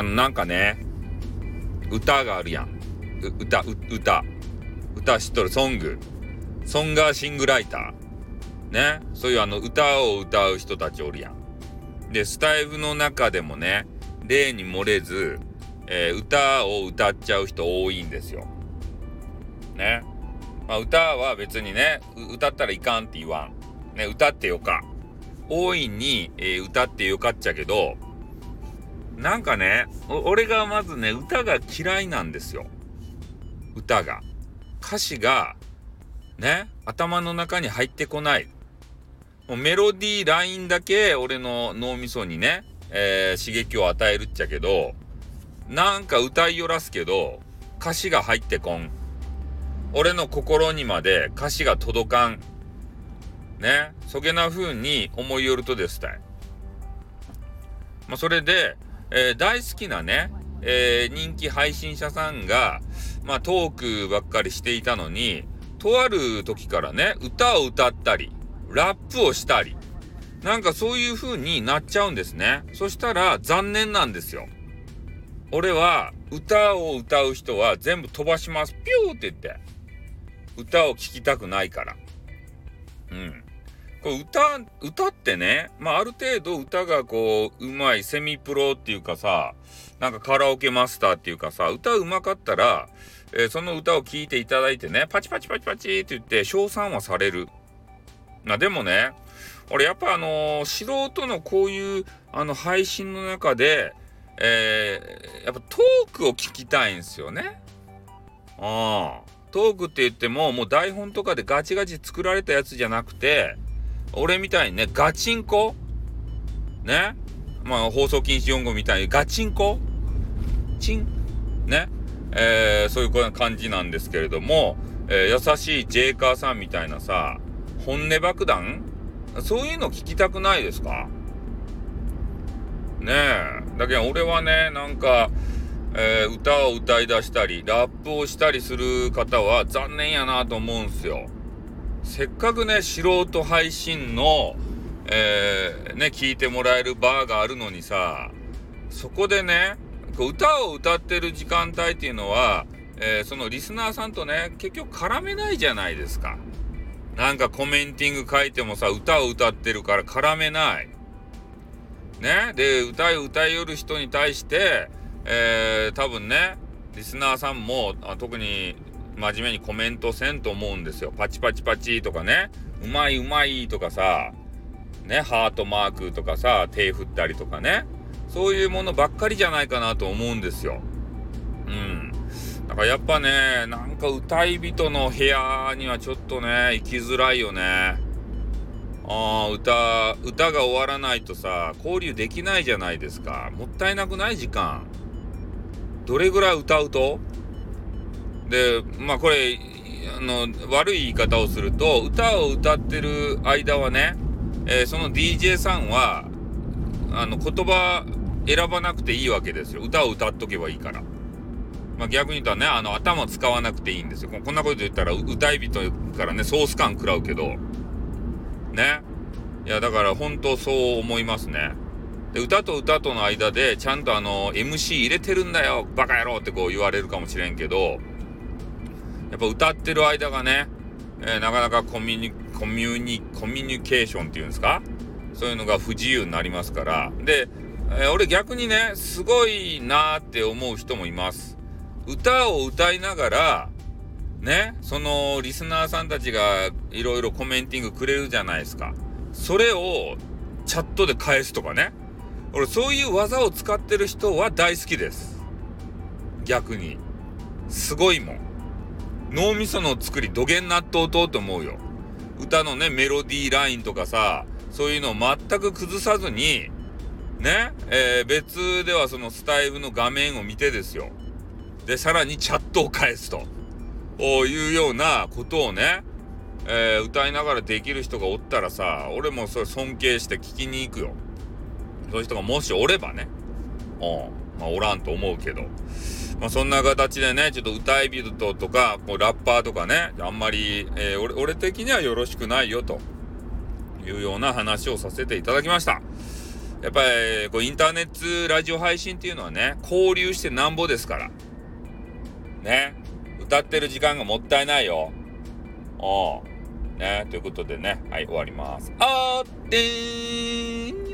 あの、なんかね、歌があるやん。歌、歌。歌知っとる、ソング。ソンガーシングライター。ね。そういうあの、歌を歌う人たちおるやん。で、スタイフの中でもね、例に漏れず、えー、歌を歌っちゃう人多いんですよ。ね。まあ、歌は別にね、歌ったらいかんって言わん。ね、歌ってよか。大いに、えー、歌ってよかっちゃけど、なんかね、俺がまずね、歌が嫌いなんですよ。歌が。歌詞が、ね、頭の中に入ってこない。もうメロディーラインだけ俺の脳みそにね、えー、刺激を与えるっちゃけど、なんか歌いよらすけど、歌詞が入ってこん。俺の心にまで歌詞が届かん。ね、そげな風に思いよるとですたい。まあ、それで、えー、大好きなね、えー、人気配信者さんが、まあ、トークばっかりしていたのに、とある時からね、歌を歌ったり、ラップをしたり、なんかそういう風になっちゃうんですね。そしたら残念なんですよ。俺は歌を歌う人は全部飛ばします。ピューって言って。歌を聴きたくないから。うん。これ歌、歌ってね、まあある程度歌がこう、うまい、セミプロっていうかさ、なんかカラオケマスターっていうかさ、歌うまかったら、えー、その歌を聴いていただいてね、パチパチパチパチって言って称賛はされる。まあでもね、俺やっぱあのー、素人のこういうあの配信の中で、えー、やっぱトークを聞きたいんですよね。ああ。トークって言ってももう台本とかでガチガチ作られたやつじゃなくて、俺みたいにね、ガチンコ？ね？まあ、放送禁止用語みたいにガチンコ？チン？ね？えー、そういう感じなんですけれども、えー、優しいジェイカーさんみたいなさ、本音爆弾？そういうの聞きたくないですか？ねえ。だけど俺はね、なんか、えー、歌を歌い出したり、ラップをしたりする方は残念やなと思うんすよ。せっかくね、素人配信の、えー、ね、聞いてもらえるバーがあるのにさ、そこでね、歌を歌ってる時間帯っていうのは、えー、そのリスナーさんとね、結局絡めないじゃないですか。なんかコメンティング書いてもさ、歌を歌ってるから絡めない。ね。で、歌い歌いよる人に対して、えー、多分ね、リスナーさんも、特に真面目にコメントせんと思うんですよ。パチパチパチとかね、うまいうまいとかさ、ね、ハートマークとかさ、手振ったりとかね、そういうものばっかりじゃないかなと思うんですよ。うん。だからやっぱね、なんか歌い人の部屋にはちょっとね、行きづらいよね。ああ、歌、歌が終わらないとさ、交流できないじゃないですか。もったいなくない時間。どれぐらい歌うと？で、まあこれ、あの、悪い言い方をすると、歌を歌ってる間はね、えー、その DJ さんは、あの、言葉選ばなくていいわけですよ。歌を歌っとけばいいから。まあ、逆に言ったらね、あの、頭使わなくていいんですよ。こんなこと言ったら、歌い人からね、ソース感食らうけど、ね。いや、だから本当そう思いますね。で、歌と歌との間で、ちゃんとあの、MC 入れてるんだよ、バカ野郎ってこう言われるかもしれんけど、やっぱ歌ってる間がね、えー、なかなかコミュニ、コミュニ、コミュニケーションっていうんですか？そういうのが不自由になりますから。で、えー、俺逆にね、すごいなーって思う人もいます。歌を歌いながら、ね、そのリスナーさんたちがいろいろコメンティングくれるじゃないですか。それをチャットで返すとかね。俺そういう技を使ってる人は大好きです。逆に。すごいもん。脳みその作り土下納豆糖と思うよ。歌のね、メロディーラインとかさ、そういうのを全く崩さずに、ね、えー、別ではそのスタイルの画面を見てですよ。で、さらにチャットを返すと。いうようなことをね、えー、歌いながらできる人がおったらさ、俺もそれ尊敬して聞きに行くよ。そういう人がもしおればね。うん。まあ、おらんと思うけど。まあ、そんな形でね、ちょっと歌い人とか、こうラッパーとかね、あんまり、えー、俺、俺的にはよろしくないよというような話をさせていただきました。やっぱり、こう、インターネットラジオ配信っていうのはね、交流してなんぼですから。ね。歌ってる時間がもったいないよ。うん。ね。ということでね、はい、終わります。あーってーん